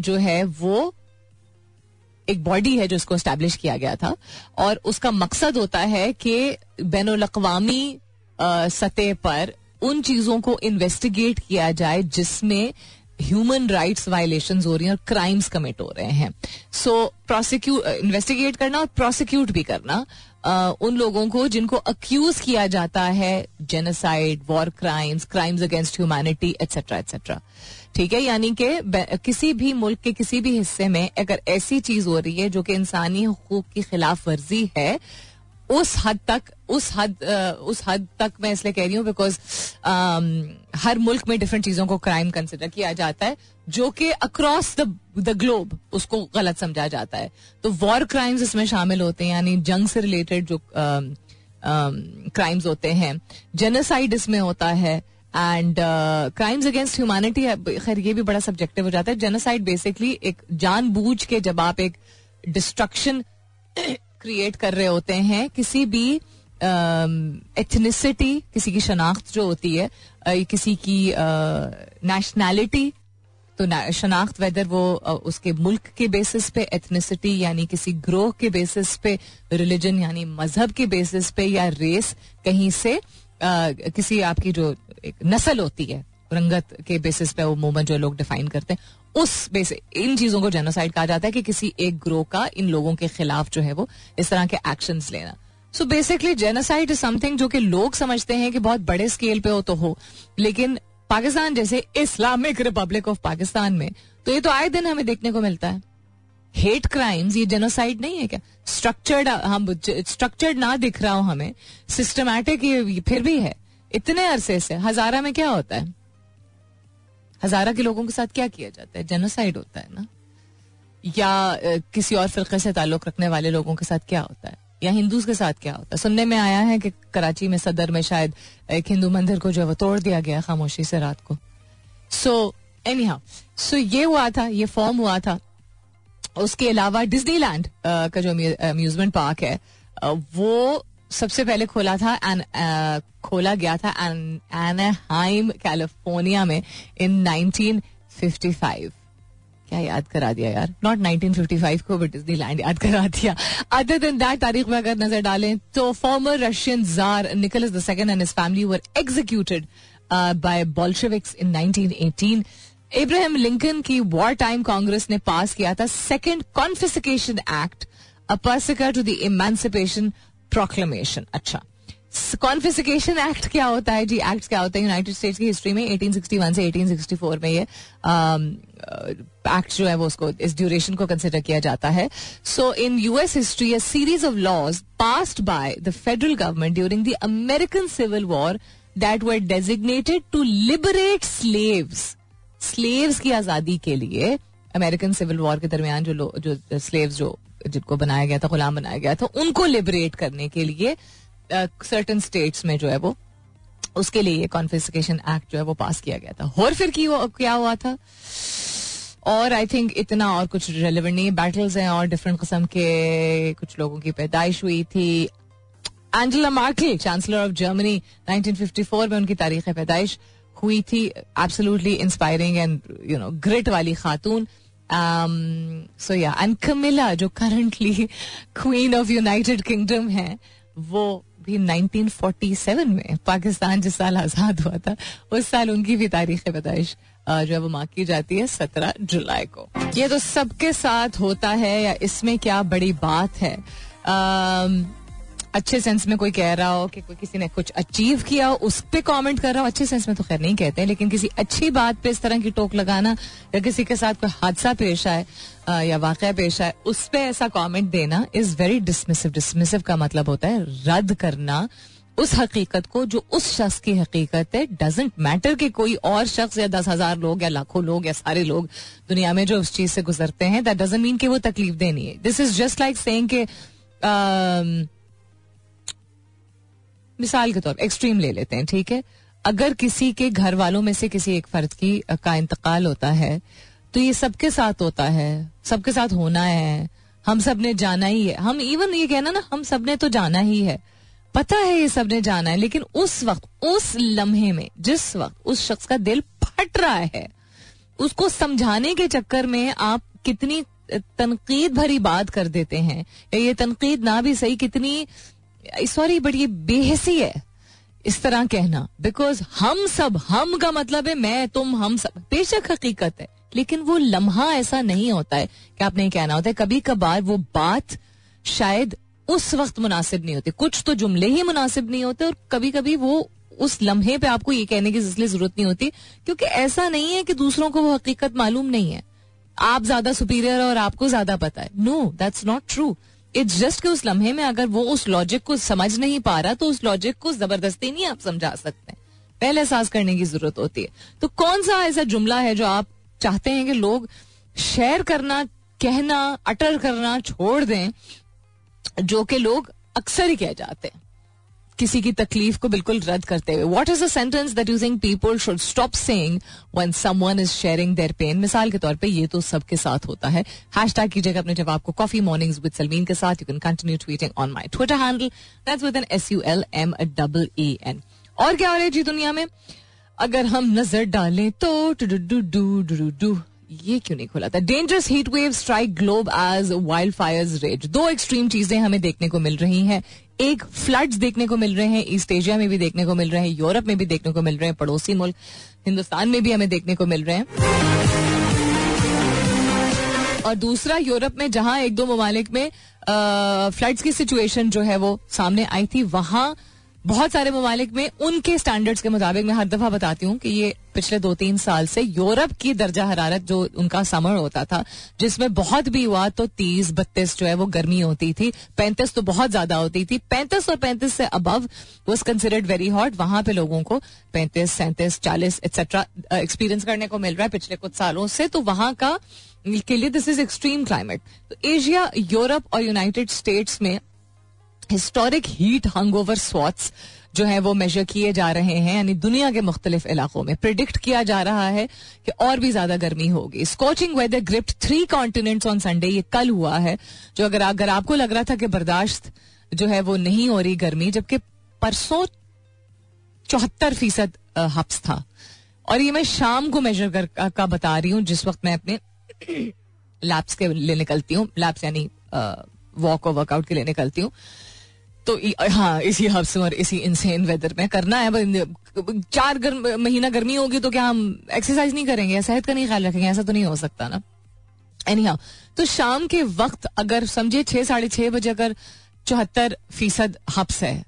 जो है, वो एक बॉडी है जो इसको स्टैब्लिश किया गया था. और उसका मकसद होता है कि बैन अवी सतह पर उन चीज़ों को इन्वेस्टिगेट किया जाए जिसमें ह्यूमन राइट्स वायलेशन हो रही हैं और क्राइम्स कमिट हो रहे हैं. सो प्रोसिक्यूट इन्वेस्टिगेट करना और प्रोसिक्यूट भी करना. उन लोगों को जिनको अक्यूज किया जाता है genocide war crimes crimes against humanity etcetera etcetera ठीक है? यानी कि किसी भी मुल्क के किसी भी हिस्से में अगर ऐसी चीज़ हो रही है जो कि इंसानी हकूक की खिलाफ वर्जी है उस हद तक, उस हद उस हद तक मैं इसलिए कह रही हूँ बिकॉज़ हर मुल्क में डिफरेंट चीज़ों को क्राइम कंसिडर किया जाता है, जो कि अक्रॉस द द ग्लोब उसको गलत समझा जाता है। तो वॉर क्राइम्स इसमें शामिल होते हैं, यानी जंग से रिलेटेड जो क्राइम्स होते हैं। जेनोसाइड इसमें होता है एंड क्राइम्स अगेंस्ट ह्यूमैनिटी खैर ये भी बड़ा सब्जेक्टिव हो जाता है। जेनोसाइड बेसिकली एक जानबूझ के जब आप एक डिस्ट्रक्शन क्रिएट कर रहे होते हैं, किसी भी एथनिसिटी किसी की शनाख्त जो होती है किसी की नेशनैलिटी तो शनाख्त वेदर वो उसके मुल्क के बेसिस पे एथनिसिटी यानी किसी ग्रोह के बेसिस पे रिलीजन यानी मज़हब के बेसिस पे या रेस कहीं से किसी आपकी जो एक नस्ल होती है रंगत के बेसिस पे वो मूवमेंट जो लोग डिफाइन करते हैं, उस बेसिस इन चीज़ों को जेनोसाइड कहा जाता है कि किसी एक ग्रोह का इन लोगों के खिलाफ जो है वो इस तरह के एक्शन लेना। So basically genocide is something जो कि लोग समझते हैं कि बहुत बड़े स्केल पे हो तो हो, लेकिन पाकिस्तान जैसे इस्लामिक रिपब्लिक ऑफ़ पाकिस्तान में तो ये तो आए दिन हमें देखने को मिलता है। हेट क्राइम्स ये जेनोसाइड नहीं है क्या? स्ट्रक्चर्ड हम स्ट्रक्चर्ड ना दिख रहा हो हमें सिस्टमैटिक ये फिर भी है। इतने अरसे से, हजारा में क्या होता है? हजारा के लोगों के साथ क्या किया जाता है? जेनोसाइड होता है ना? या किसी और फिरके से ताल्लुक रखने वाले लोगों के साथ क्या होता है? या हिंदूज के साथ क्या होता है? सुनने में आया है कि कराची में सदर में शायद एक हिंदू मंदिर को जो है वो तोड़ दिया गया खामोशी से रात को। सो एनी हाउ सो ये हुआ था, ये फॉर्म हुआ था। उसके अलावा डिज्नीलैंड का जो अम्यूजमेंट पार्क है वो सबसे पहले खोला था एन खोला गया था एनाहाइम कैलिफ़ोर्निया में इन 1955 क्या याद करा दिया यार? नॉट 1955 को बट डिज्नीलैंड याद करा दिया। अदर देन दैट तारीख में अगर नज़र डालें तो former Russian tsar Nicholas the second and his family were executed by Bolsheviks in 1918 Abraham Lincoln की वॉर टाइम कांग्रेस ने पास किया था Second Confiscation Act a precursor to the Emancipation Proclamation अच्छा। कॉन्फिसिकेशन एक्ट क्या होता है? जी एक्ट क्या होता है? यूनाइटेड स्टेट्स की हिस्ट्री में 1861 से 1864 में ये एक्ट जो है वो उसको, इस ड्यूरेशन को कंसिडर किया जाता है। So in US history a series of laws passed by the federal government during the American Civil War that were designated to liberate slaves slaves की आज़ादी के लिए अमेरिकन सिविल वॉर के दरमियान जो जो स्लेव्स जो, जिनको बनाया गया था, गुलाम बनाया गया था, उनको लिबरेट करने के लिए सर्टन स्टेट्स में जो है वो, उसके लिए कॉन्फिस्केशन एक्ट जो है वो पास किया गया था। और फिर की क्या हुआ था? और आई थिंक इतना और कुछ रेलिवेंट नहीं बैटल्स हैं और डिफरेंट किस्म के कुछ लोगों की पैदाइश हुई थी। Angela Merkel chancellor of Germany 1954 में उनकी तारीख पैदाइश हुई थी। Absolutely inspiring and you know grit वाली खातून। सो या एंड कमिला जो currently queen of United Kingdom है, वो भी 1947 में पाकिस्तान जिस साल आज़ाद हुआ था, उस साल उनकी भी तारीख पैदाइश जो वो मार्क की जाती है सत्रह जुलाई को। ये तो सबके साथ होता है या इसमें क्या बड़ी बात है? अच्छे सेंस में कोई कह रहा हो कि कोई किसी ने कुछ अचीव किया हो, उस पर कॉमेंट कर रहा हो, अच्छे सेंस में तो खैर नहीं कहते हैं, लेकिन किसी अच्छी बात पे इस तरह की टोक लगाना, या किसी के साथ कोई हादसा पेश आए या वाक़ पेश आए, उस पर ऐसा कॉमेंट देना इज़ वेरी डिसमिसिव डिसमिसिव का मतलब होता है रद्द करना उस हकीकत को जो उस शख्स की हकीकत है। डजेंट मैटर कि कोई और शख्स या दस हज़ार लोग या लाखों लोग या सारे लोग दुनिया में जो उस चीज़ से गुजरते हैं दैट डजेंट मीन कि वो तकलीफ़ देनी है। This is just like saying मिसाल के तौर पर एक्सट्रीम ले लेते हैं, ठीक है? अगर किसी के घर वालों में से किसी एक फर्द की का इंतकाल होता है तो ये सबके साथ होता है, सबके साथ होना है, हम सबने जाना ही है। हम इवन ये कहना ना, हम सबने तो जाना ही है। पता है ये सबने जाना है, लेकिन उस वक्त, उस लम्हे में, जिस वक्त उस शख्स का दिल फट रहा है, उसको समझाने के चक्कर में आप कितनी तनकीद भरी बात कर देते हैं। या ये तनकीद ना भी सही, कितनी सॉरी बट ये बेहसी है इस तरह कहना। बिकॉज़ हम सब, हम का मतलब है मैं, तुम, हम सब। बेशक हकीकत है, लेकिन वो लम्हा ऐसा नहीं होता है कि आपने ये कहना होता है। कभी कभार वो बात शायद उस वक्त मुनासिब नहीं होती। कुछ तो जुमले ही मुनासिब नहीं होते और कभी कभी वो उस लम्हे पे आपको ये कहने की इसलिए ज़रूरत नहीं होती, क्योंकि ऐसा नहीं है कि दूसरों को वो हकीकत मालूम नहीं है। आप ज़्यादा सुपीरियर और आपको ज़्यादा पता है। No that's not true it's just कि उस लम्हे में अगर वो उस लॉजिक को समझ नहीं पा रहा तो उस लॉजिक को ज़बरदस्ती नहीं आप समझा सकते। पहले एहसास करने की ज़रूरत होती है। तो कौन सा ऐसा जुमला है जो आप चाहते हैं कि लोग शेयर करना, कहना, अटर करना छोड़ दें, जो कि लोग अक्सर ही कह जाते हैं? किसी की तकलीफ़ को बिल्कुल रद्द करते हुए। What is a that you think people should stop saying when someone is sharing their pain मिसाल के तौर पे ये तो सबके साथ होता है। हैश टैग कीजिएगा अपने जवाब को कॉफ़ी मॉर्निंग्स विद सलमीन के साथ। You can continue tweeting on my Twitter handle that's with N S U L M double A N और क्या हो रहा है जी दुनिया में? अगर हम नज़र डालें तो डू डू डू डू डू ये क्यों नहीं खुला था? Dangerous heat wave strike globe as wildfire rage दो एक्सट्रीम चीज़ें हमें देखने को मिल रही हैं। एक फ्लड्स देखने को मिल रहे हैं ईस्ट एशिया में भी देखने को मिल रहे हैं यूरोप में भी देखने को मिल रहे हैं, पड़ोसी मुल्क, हिंदुस्तान में भी हमें देखने को मिल रहे हैं। और दूसरा यूरोप में जहाँ एक दो ममालिक में फ्लड्स की सिचुएशन जो है वो सामने आई थी, वहाँ बहुत सारे ममालिक में उनके स्टैंडर्ड्स के मुताबिक मैं हर दफ़ा बताती हूँ कि ये पिछले दो तीन साल से यूरोप की दर्जा हरारत जो उनका समर होता था, जिसमें बहुत भी हुआ तो तीस बत्तीस जो है वो गर्मी होती थी, पैंतीस तो बहुत ज़्यादा होती थी, पैंतीस और पैंतीस से above was considered very hot वहाँ पे लोगों को पैंतीस, सैंतीस, चालीस एक्सेट्रा एक्सपीरियंस करने को मिल रहा है पिछले कुछ सालों से तो वहाँ का, के लिए दिस इज़ एक्सट्रीम क्लाइमेट तो एशिया यूरोप और यूनाइटेड स्टेट्स में हिस्टोरिक हीट हंगओवर स्वॉट्स जो है वो मेजर किए जा रहे हैं, यानी दुनिया के मुख्तलिफ़ इलाकों में। प्रिडिक्ट किया जा रहा है कि और भी ज़्यादा गर्मी होगी। Scorching weather gripped three continents on Sunday ये कल हुआ है, जो अगर अगर आपको लग रहा था कि बर्दाश्त जो है वो नहीं हो रही गर्मी, जबकि परसों चौहत्तर फ़ीसद हफ्स था। और ये मैं शाम को मेजर कर का बता रही हूँ, जिस वक्त मैं अपने लैब्स के लिए निकलती हूँ। लैब्स यानी वॉक और वर्कआउट के लिए निकलती हूँ। तो हाँ इसी हफ्स और इसी इंसेन वेदर में करना है। चार गर्म, महीना गर्मी होगी तो क्या हम एक्सरसाइज नहीं करेंगे? सेहत का नहीं ख्याल रखेंगे, ऐसा तो नहीं हो सकता ना। एनी हाँ तो शाम के वक्त अगर समझे छह, साढ़े छह बजे अगर चौहत्तर फ़ीसद हफ्स है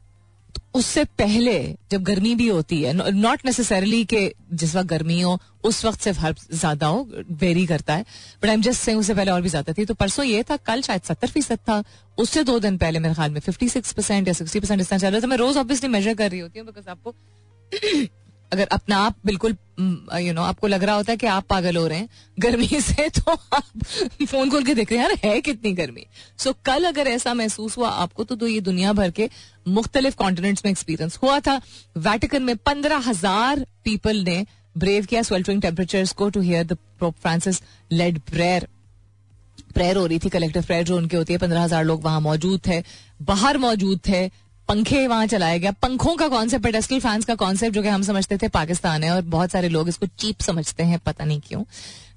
उससे पहले जब गर्मी भी होती है नॉट नेसेसरली के जिस वक्त गर्मी हो, उस वक्त सिर्फ़ हर ज़्यादा हो वेरी करता है but I am just say उससे पहले और भी ज़्यादा थी। तो परसों ये था, कल शायद सत्तर फ़ीसद था, उससे दो दिन पहले मेरे ख्याल में फिफ्टी सिक्स परसेंट या सिक्सटी परसेंट इस तरह चल रहा था। मैं रोज ऑब्वियसली मेजर कर रही होती हूँ बिकॉज़ आपको अगर अपना आप बिल्कुल यू नो आपको लग रहा होता है कि आप पागल हो रहे हैं गर्मी से तो आप फ़ोन खोल के देख रहे हैं यार है कितनी गर्मी? सो so, कल अगर ऐसा महसूस हुआ आपको तो, तो ये दुनिया भर के मुख्तलिफ़ कॉन्टिनेंट्स में एक्सपीरियंस हुआ था। वैटिकन में पंद्रह हज़ार पीपल ने ब्रेव किया स्वेल्टरिंग टेम्परेचर्स को to hear the Francis led prayer prayer हो रही थी कलेक्टिव प्रेयर जो उनकी होती है पंद्रह हज़ार लोग वहाँ मौजूद थे बाहर मौजूद थे। पंखे वहाँ चलाया गया पंखों का कॉन्सेप्ट पेडेस्टल फैंस का कॉन्सेप्ट जो कि हम समझते थे पाकिस्तान है और बहुत सारे लोग इसको चीप समझते हैं, पता नहीं क्यों।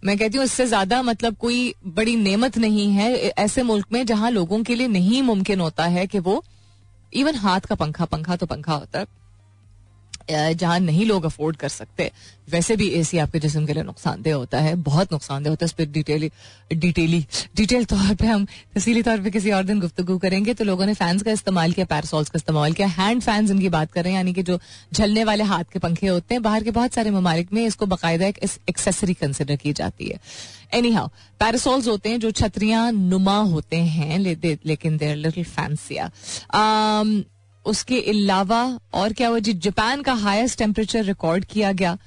मैं कहती हूँ, इससे ज़्यादा मतलब कोई बड़ी नेमत नहीं है ऐसे मुल्क में जहाँ लोगों के लिए नहीं मुमकिन होता है कि वो इवन हाथ का पंखा पंखा तो पंखा होता है। जहाँ नहीं लोग अफोर्ड कर सकते, वैसे भी एसी आपके जिसम के लिए नुकसानदेह होता है, बहुत नुकसानदेह होता है इस पर डिटेली डिटेली, डिटेल तौर पे हम तफसीली तौर पे किसी और दिन गुफ्तु करेंगे तो लोगों ने फैंस का इस्तेमाल किया पैरासोल्स का इस्तेमाल किया हैंड फैंस इनकी बात कर रहे हैं, यानी कि जो झलने वाले हाथ के पंखे होते हैं, बाहर के बहुत सारे ममालिक में इसको बाकायदा एक एक्सेसरी कंसिडर की जाती है। एनी हाउ पैरासोल्स होते हैं जो छतरियाँ नुमा होते हैं लेकिन देर लिटिल फैंसिया उसके अलावा और क्या हुआ जी जापान का हाईएस्ट टेम्परेचर रिकॉर्ड किया गया।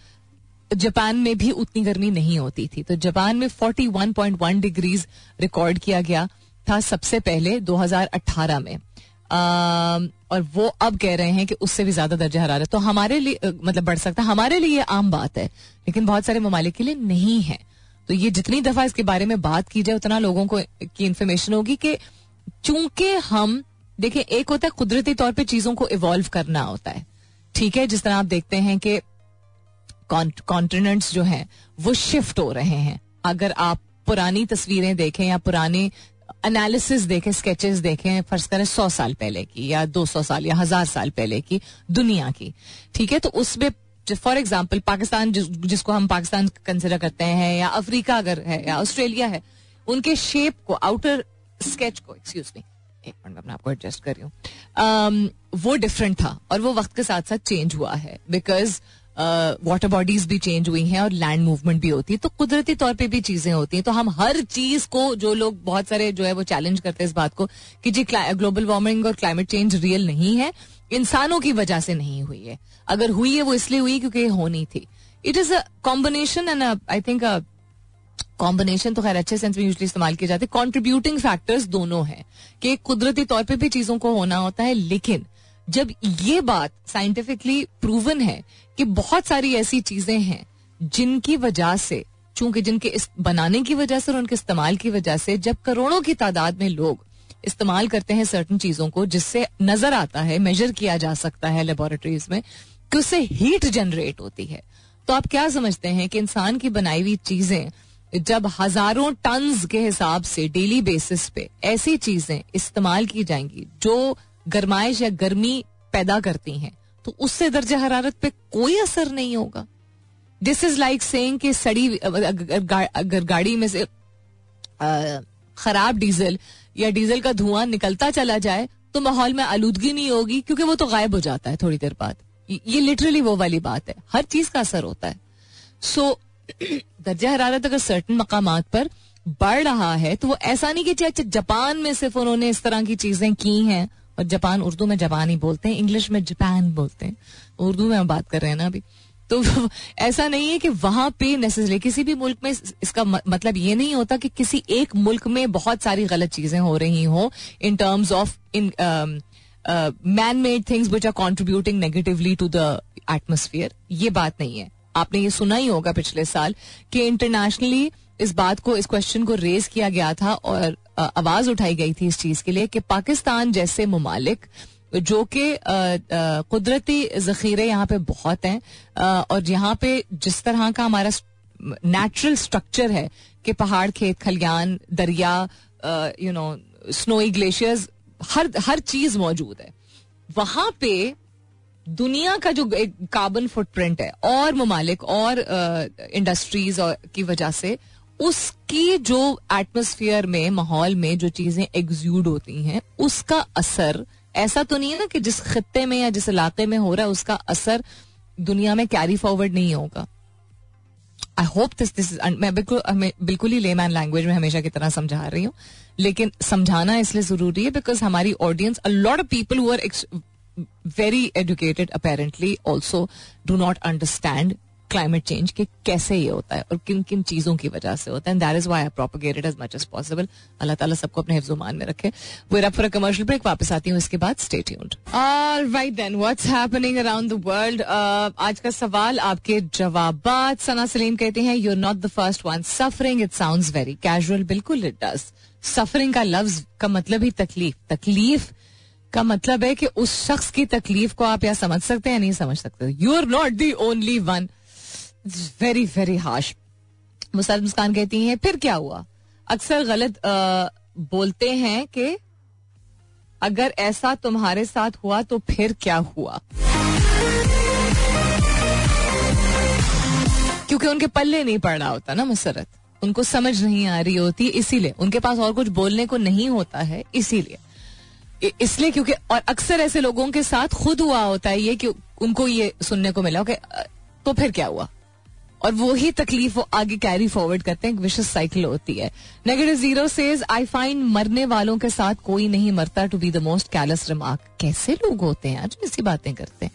जापान में भी उतनी गर्मी नहीं होती थी। तो जापान में 41.1 डिग्रीज रिकॉर्ड किया गया था सबसे पहले 2018 में। आ, और वो अब कह रहे हैं कि उससे भी ज़्यादा दर्जा हरारत। तो हमारे लिए मतलब बढ़ सकता है। हमारे लिए आम बात है लेकिन बहुत सारे ममालिक के लिए नहीं है। तो ये जितनी दफ़ा इसके बारे में बात की जाए उतना लोगों को की इन्फॉर्मेशन होगी कि चूँकि हम देखिए एक होता है कुदरती तौर पे चीज़ों को इवॉल्व करना होता है। ठीक है जिस तरह आप देखते हैं कि कॉन्टिनेंट्स जो हैं वो शिफ्ट हो रहे हैं। अगर आप पुरानी तस्वीरें देखें या पुराने एनालिसिस देखें स्केचेस देखें फ़र्ज़ करें सौ साल पहले की या दो सौ साल या हज़ार साल पहले की दुनिया की। ठीक है तो उसमें फॉर एग्ज़ाम्पल पाकिस्तान जिस, जिसको हम पाकिस्तान कंसिडर करते हैं या अफ्रीका अगर है या ऑस्ट्रेलिया है उनके शेप को आउटर स्केच को एक्सक्यूज मी एक मिनट मैं आपको एडजस्ट कर रही हूँ। Um, वो डिफरेंट था और वो वक्त के साथ साथ चेंज हुआ है बिकॉज़ वाटर बॉडीज भी चेंज हुई हैं और लैंड मूवमेंट भी होती है। तो कुदरती तौर पे भी चीज़ें होती हैं। तो हम हर चीज़ को जो लोग बहुत सारे जो है वो चैलेंज करते हैं इस बात को कि जी ग्लोबल वार्मिंग और क्लाइमेट चेंज रियल नहीं है इंसानों की वजह से नहीं हुई है। अगर हुई है वो इसलिए हुई क्योंकि होनी थी। It is a combination and I think combination तो खैर अच्छे सेंस में यूजली इस्तेमाल किए जाते हैं। कॉन्ट्रीब्यूटिंग फैक्टर्स दोनों हैं कि कुदरती तौर पे भी चीज़ों को होना होता है, लेकिन जब ये बात साइंटिफिकली प्रूवन है कि बहुत सारी ऐसी चीज़ें हैं जिनकी वजह से, चूँकि जिनके इस बनाने की वजह से और उनके इस्तेमाल की वजह से जब करोड़ों की तादाद में लोग इस्तेमाल करते हैं सर्टन चीज़ों को, जिससे नज़र आता है मेजर किया जा सकता है लेबोरेटरीज में, कि उससे हीट जनरेट होती है। तो आप क्या समझते हैं कि इंसान की बनाई हुई चीज़ें जब हज़ारों टन के हिसाब से डेली बेसिस पे ऐसी चीज़ें इस्तेमाल की जाएँगी जो गर्माइश या गर्मी पैदा करती हैं तो उससे दर्ज हरारत पे कोई असर नहीं होगा। दिस इज़ लाइक सेइंग कि सड़ी अगर गाड़ी में से खराब डीजल या डीजल का धुआँ निकलता चला जाए तो माहौल में आलूदगी नहीं होगी क्योंकि वो तो गायब हो जाता है थोड़ी देर बाद। ये लिटरली वो वाली बात है। हर चीज़ का असर होता है। सो so, दर्जा हरारत अगर सर्टन मकाम पर बढ़ रहा है तो वो ऐसा नहीं कि अच्छा जापान में सिर्फ़ उन्होंने इस तरह की चीज़ें की हैं, और जापान उर्दू में जापान ही बोलते हैं, इंग्लिश में जापान बोलते हैं। उर्दू में हम बात कर रहे हैं ना अभी। तो ऐसा नहीं है कि वहाँ पे नेसेसरी किसी भी मुल्क में इसका मतलब ये नहीं होता कि किसी एक मुल्क में बहुत सारी गलत चीज़ें हो रही हो in terms of in man made things which are contributing negatively to the atmosphere ये बात नहीं है। आपने ये सुना ही होगा पिछले साल कि इंटरनेशनली इस बात को, इस क्वेश्चन को रेज किया गया था और आवाज़ उठाई गई थी इस चीज़ के लिए कि पाकिस्तान जैसे ममालिक, जो कि कुदरती जखीरे यहाँ पे बहुत हैं और यहाँ पे जिस तरह का हमारा नेचुरल स्ट्रक्चर है कि पहाड़, खेत, खलियान, दरिया यू नो स्नोई ग्लेशियर्स हर हर चीज़ मौजूद है। वहाँ पे दुनिया का जो एक कार्बन फुटप्रिंट है, और ममालिक, और इंडस्ट्रीज़ की वजह से, उसकी जो एटमोस्फियर में, माहौल में जो चीज़ें एग्जूड होती हैं, उसका असर, ऐसा तो नहीं है ना कि जिस खत्ते में या जिस इलाके में हो रहा है, उसका असर दुनिया में कैरी फॉरवर्ड नहीं होगा। आई होप दिस दिस मैं बिल्कुल बिल्कुल ही लेमैन लैंग्वेज में हमेशा की तरह समझा रही हूँ, लेकिन समझाना इसलिए ज़रूरी है बिकॉज़ हमारी audience a lot of people who are very educated apparently also do not understand climate change के कैसे ये होता है और किन किन चीज़ों की वजह से होता है। That is why propagated as much as possible Allah Taala सबको अपने हिफ्जुमान में रखे। We're up for commercial break वापस आती हूँ इसके बाद। Stay tuned all right then what's happening around the world आज का सवाल आपके जवाब सना सलीम कहते हैं you are not the first one suffering it sound very casual बिल्कुल इट डज सफरिंग का लफ्ज का मतलब ही तकलीफ़। तकलीफ़ का मतलब है कि उस शख्स की तकलीफ़ को आप या समझ सकते हैं या नहीं समझ सकते you are not the only one very very harsh मुसर मुस्कान कहती हैं फिर क्या हुआ? अक्सर गलत आ, बोलते हैं कि अगर ऐसा तुम्हारे साथ हुआ तो फिर क्या हुआ? क्योंकि उनके पल्ले नहीं पड़ रहा होता ना मुसरत। उनको समझ नहीं आ रही होती इसीलिए। उनके पास और कुछ बोलने को नहीं होता है इसीलिए। इसलिए क्योंकि और अक्सर ऐसे लोगों के साथ खुद हुआ होता है ये कि उनको ये सुनने को मिला कि तो फिर क्या हुआ? और वो ही तकलीफ़ वो आगे कैरी फॉरवर्ड करते हैं विशेष साइकिल होती है। Negative zero says I find मरने वालों के साथ कोई नहीं मरता to be the most callous remark कैसे लोग होते हैं? आज ऐसी बातें करते हैं।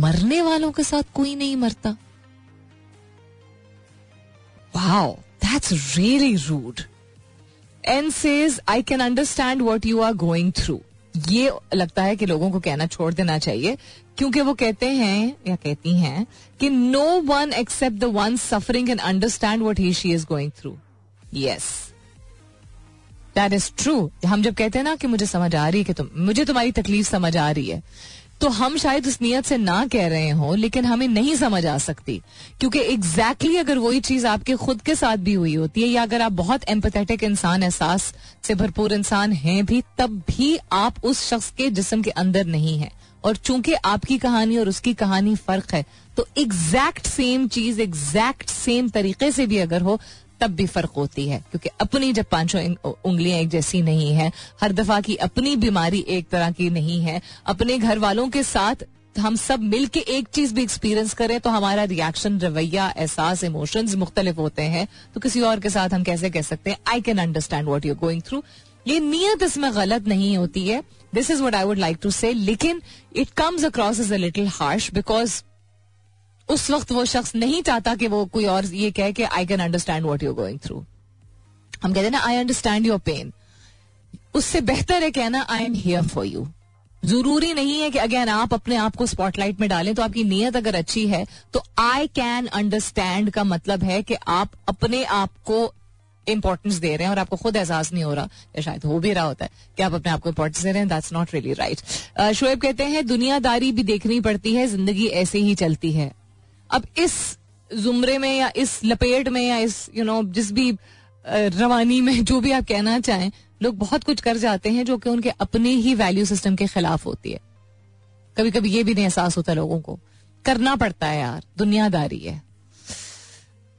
मरने वालों के साथ कोई नहीं मरता। Wow that's really rude N says I can understand what you are going through ये लगता है कि लोगों को कहना छोड़ देना चाहिए, क्योंकि वो कहते हैं, या कहती हैं, कि no one except the one suffering and understand what he she is going through yes that is true हम जब कहते हैं ना कि मुझे समझ आ रही है कि तुम, मुझे तुम्हारी तकलीफ़ समझ आ रही है तो हम शायद उस नियत से ना कह रहे हो, लेकिन हमें नहीं समझ आ सकती। क्योंकि एग्जैक्टली exactly अगर वही चीज़ आपके खुद के साथ भी हुई होती है, या अगर आप बहुत एम्पथेटिक इंसान, एहसास से भरपूर इंसान हैं भी, तब भी आप उस शख्स के जिसम के अंदर नहीं है। और चूँकि आपकी कहानी और उसकी कहानी फ़र्क है तो एग्जैक्ट सेम चीज़ एग्जैक्ट सेम तरीके से भी अगर हो तब भी फ़र्क होती है, क्योंकि अपनी जब पाँचों उंगलियाँ एक जैसी नहीं है, हर दफ़ा की अपनी बीमारी एक तरह की नहीं है। अपने घर वालों के साथ हम सब मिल के एक चीज़ भी एक्सपीरियंस करें तो हमारा रिएक्शन रवैया, एहसास इमोशंस मुख्तलिफ़ होते हैं। तो किसी और के साथ हम कैसे कह सकते हैं I can understand what you're going through ये नीयत इसमें गलत नहीं होती है। This is what I would like to say लेकिन it comes across is a little harsh because उस वक्त वो शख्स नहीं चाहता कि वो कोई और ये कहे कि I can understand what you're going through हम कहते हैं ना आई अंडरस्टैंड योर पेन उससे बेहतर है कहना I am here for you ज़रूरी नहीं है कि अगेन आप अपने आप को स्पॉटलाइट में डालें तो आपकी नीयत अगर अच्छी है तो आई कैन अंडरस्टैंड का मतलब है कि आप अपने आप को इंपॉर्टेंस दे रहे हैं और आपको खुद एहसास नहीं हो रहा, या शायद हो भी रहा होता है कि आप अपने आप को इंपॉर्टेंस दे रहे हैं that's not really right Shoaib कहते हैं, दुनियादारी भी देखनी पड़ती है, ज़िंदगी ऐसे ही चलती है। अब इस जुमरे में या इस लपेट में या इस यू you नो know, जिस भी रवानी में जो भी आप कहना चाहें लोग बहुत कुछ कर जाते हैं जो कि उनके अपने ही वैल्यू सिस्टम के खिलाफ होती है। कभी कभी ये भी नहीं एहसास होता लोगों को। करना पड़ता है यार दुनियादारी है।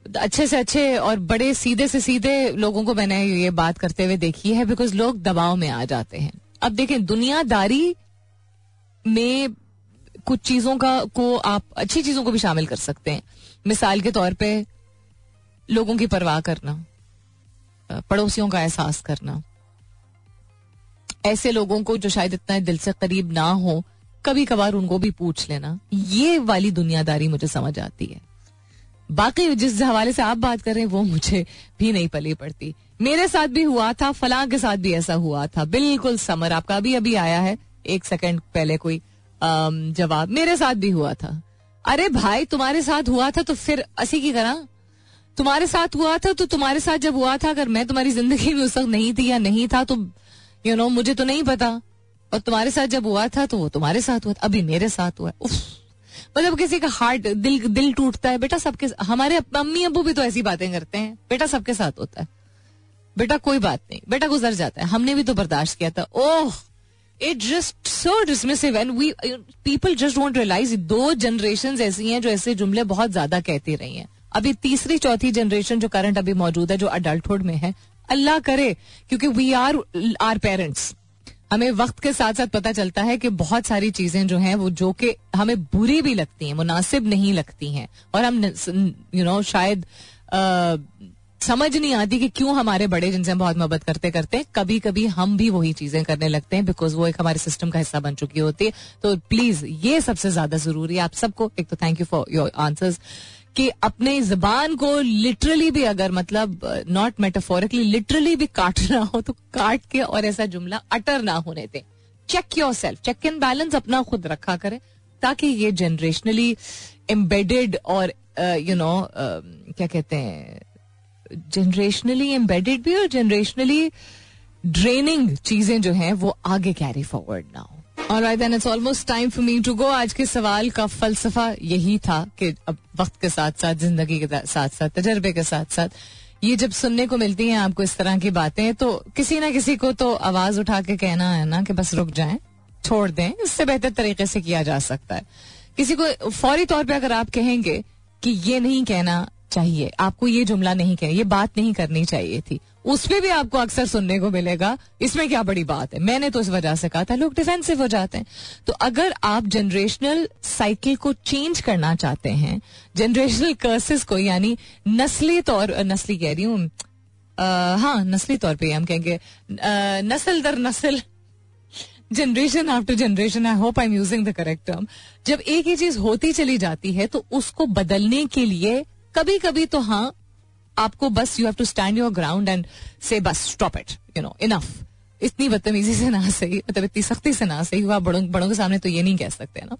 अच्छे से अच्छे और बड़े सीधे से सीधे लोगों को मैंने ये बात करते हुए देखी है बिकॉज़ लोग दबाव में आ जाते हैं। अब देखें दुनियादारी में कुछ चीज़ों का, को आप अच्छी चीज़ों को भी शामिल कर सकते हैं। मिसाल के तौर पे, लोगों की परवाह करना पड़ोसियों का एहसास करना। ऐसे लोगों को जो शायद इतना दिल से करीब ना हो कभी कभार उनको भी पूछ लेना। ये वाली दुनियादारी मुझे समझ आती है। बाकी जिस हवाले से आप बात कर रहे हैं, वो मुझे भी नहीं पली पड़ती। मेरे साथ भी हुआ था, फलां के साथ भी ऐसा हुआ था। बिल्कुल समर आपका अभी अभी आया है, एक सेकंड पहले कोई। जवाब, मेरे साथ भी हुआ था। अरे भाई, तुम्हारे साथ हुआ था तो फिर असी की करा तुम्हारे साथ हुआ था तो तुम्हारे साथ जब हुआ था, अगर मैं तुम्हारी ज़िंदगी में उस वक्त नहीं थी या नहीं था तो यू नो मुझे तो नहीं पता। और तुम्हारे साथ जब हुआ था तो वो तुम्हारे साथ हुआ था, अभी मेरे साथ हुआ उफ। मतलब किसी का हार्ट, दिल दिल टूटता है, बेटा सबके हमारे अम्मी अबू भी तो ऐसी बातें करते हैं। बेटा सबके साथ होता है। बेटा कोई बात नहीं, बेटा गुजर जाता है। हमने भी तो बर्दाश्त किया था। ओह! It just so dismissive and we people just don't realise दो जनरेशन ऐसी हैं जो ऐसे जुमले बहुत ज़्यादा कहती रही हैं। अभी तीसरी चौथी जनरेशन जो करंट अभी मौजूद है जो अडल्टहुड में है अल्लाह करे क्योंकि वी आर आर पेरेंट्स हमें वक्त के साथ साथ पता चलता है कि बहुत सारी चीज़ें जो हैं वो जो कि हमें बुरी भी लगती हैं मुनासिब नहीं लगती हैं। और हम यू नो know, शायद समझ नहीं आती कि क्यों हमारे बड़े जिनसे हम बहुत मोहब्बत करते करते कभी कभी हम भी वही चीज़ें करने लगते हैं बिकॉज़ वो एक हमारे सिस्टम का हिस्सा बन चुकी होती है। तो प्लीज़ ये सबसे ज़्यादा ज़रूरी है। आप सबको एक तो thank you for your answers कि अपने जबान को लिटरली भी अगर मतलब नॉट मेटाफोरिकली लिटरली भी काटना हो तो काट के और ऐसा जुमला अटर ना होने दें। Check yourself check and balance अपना खुद रखा करें ताकि ये जनरेशनली एम्बेडेड और you uh, know you know, uh, क्या कहते हैं जनरेशनली एम्बेडेड भी और जनरेशनली ड्रेनिंग चीज़ें जो हैं वो आगे कैरी फॉरवर्ड ना हो Alright, then it's almost time for me to go. आज के सवाल का फलसफा यही था कि अब वक्त के साथ साथ ज़िंदगी के साथ साथ तजर्बे के साथ साथ ये जब सुनने को मिलती हैं आपको इस तरह की बातें तो किसी ना किसी को तो आवाज़ उठा के कहना है ना कि बस रुक जाए छोड़ दें इससे बेहतर तरीके से किया जा सकता है किसी को फौरी तौर पर अगर आप कहेंगे कि ये नहीं कहना चाहिए। आपको ये जुमला नहीं कहना ये बात नहीं करनी चाहिए थी। उसमें भी आपको अक्सर सुनने को मिलेगा, इसमें क्या बड़ी बात है? मैंने तो इस वजह से कहा था, लोग डिफेंसिव हो जाते हैं। तो अगर आप जनरेशनल साइकिल को चेंज करना चाहते हैं जनरेशनल कर्सेस को, यानी नस्ली तौर, नस्ली कह रही हूँ हाँ नस्ली तौर पे हम कहेंगे नस्ल दर नस्ल। Generation after generation I hope I am using the correct term जब एक ही चीज़ होती चली जाती है तो उसको बदलने के लिए कभी कभी तो हाँ आपको बस you have to stand your ground and say बस stop it you know enough इतनी बदतमीजी से ना सही मतलब इतनी सख्ती से ना सही हुआ, बड़ों बड़ों के सामने तो ये नहीं कह सकते ना?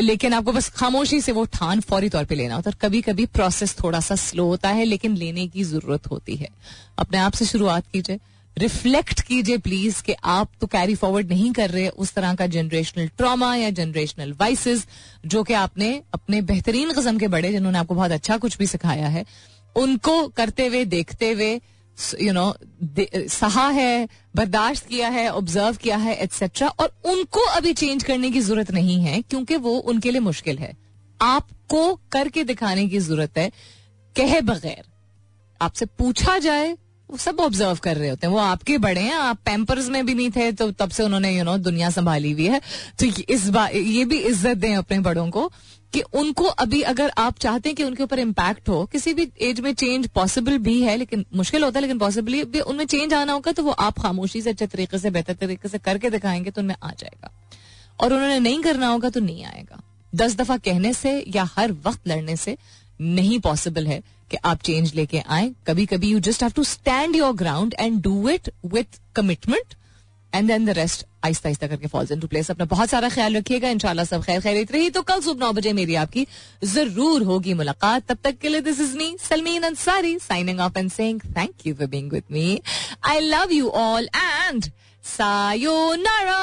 लेकिन आपको बस खामोशी से वो ठान फौरी तौर पे लेना होता है कभी कभी प्रोसेस थोड़ा सा स्लो होता है, लेकिन लेने की ज़रूरत होती है। अपने आप से शुरुआत कीजिए। रिफ्लेक्ट कीजिए प्लीज़ कि आप तो कैरी फॉरवर्ड नहीं कर रहे, उस तरह का जनरेशनल ट्रॉमा या जनरेशनल वाइसेस जो कि आपने अपने बेहतरीन कस्म के बड़े जिन्होंने आपको बहुत अच्छा कुछ भी सिखाया है, उनको करते हुए, देखते हुए यू नो सहा है, बर्दाश्त किया है ऑब्ज़र्व किया है एटसेट्रा और उनको अभी चेंज करने की ज़रूरत नहीं है क्योंकि वो उनके लिए मुश्किल है। आपको करके दिखाने की ज़रूरत है, कहे बगैर, आपसे पूछा जाए वो सब ऑब्ज़र्व कर रहे होते हैं। वो आपके बड़े हैं, आप पैम्पर्स में भी नहीं थे तो तब से उन्होंने यू नो दुनिया संभाली हुई है। तो इस बार ये भी इज़्ज़त दें अपने बड़ों को कि उनको अभी अगर आप चाहते हैं कि उनके ऊपर इम्पैक्ट हो, किसी भी एज में चेंज पॉसिबल भी है, लेकिन मुश्किल होता है, लेकिन पॉसिबली भी उनमें चेंज आना होगा तो वो आप खामोशी से अच्छे तरीके से, बेहतर तरीके से करके दिखाएँगे तो उनमें आ जाएगा। और उन्होंने नहीं करना होगा तो नहीं आएगा। दस दफ़ा कहने से या हर वक्त लड़ने से नहीं पॉसिबल है। कि आप चेंज लेके आए। कभी कभी you just have to stand your ground and do it with commitment and then the rest आहिस्ता आहिस्ता करके फॉल्स इन टू प्लेस अपना बहुत सारा ख्याल रखिएगा, इंशाल्लाह सब खैर खैर रही तो कल सुबह नौ बजे मेरी आपकी ज़रूर होगी मुलाकात। तब तक के लिए this is me Salmeen Ansari signing off and saying thank you for being with me I love you all and sayonara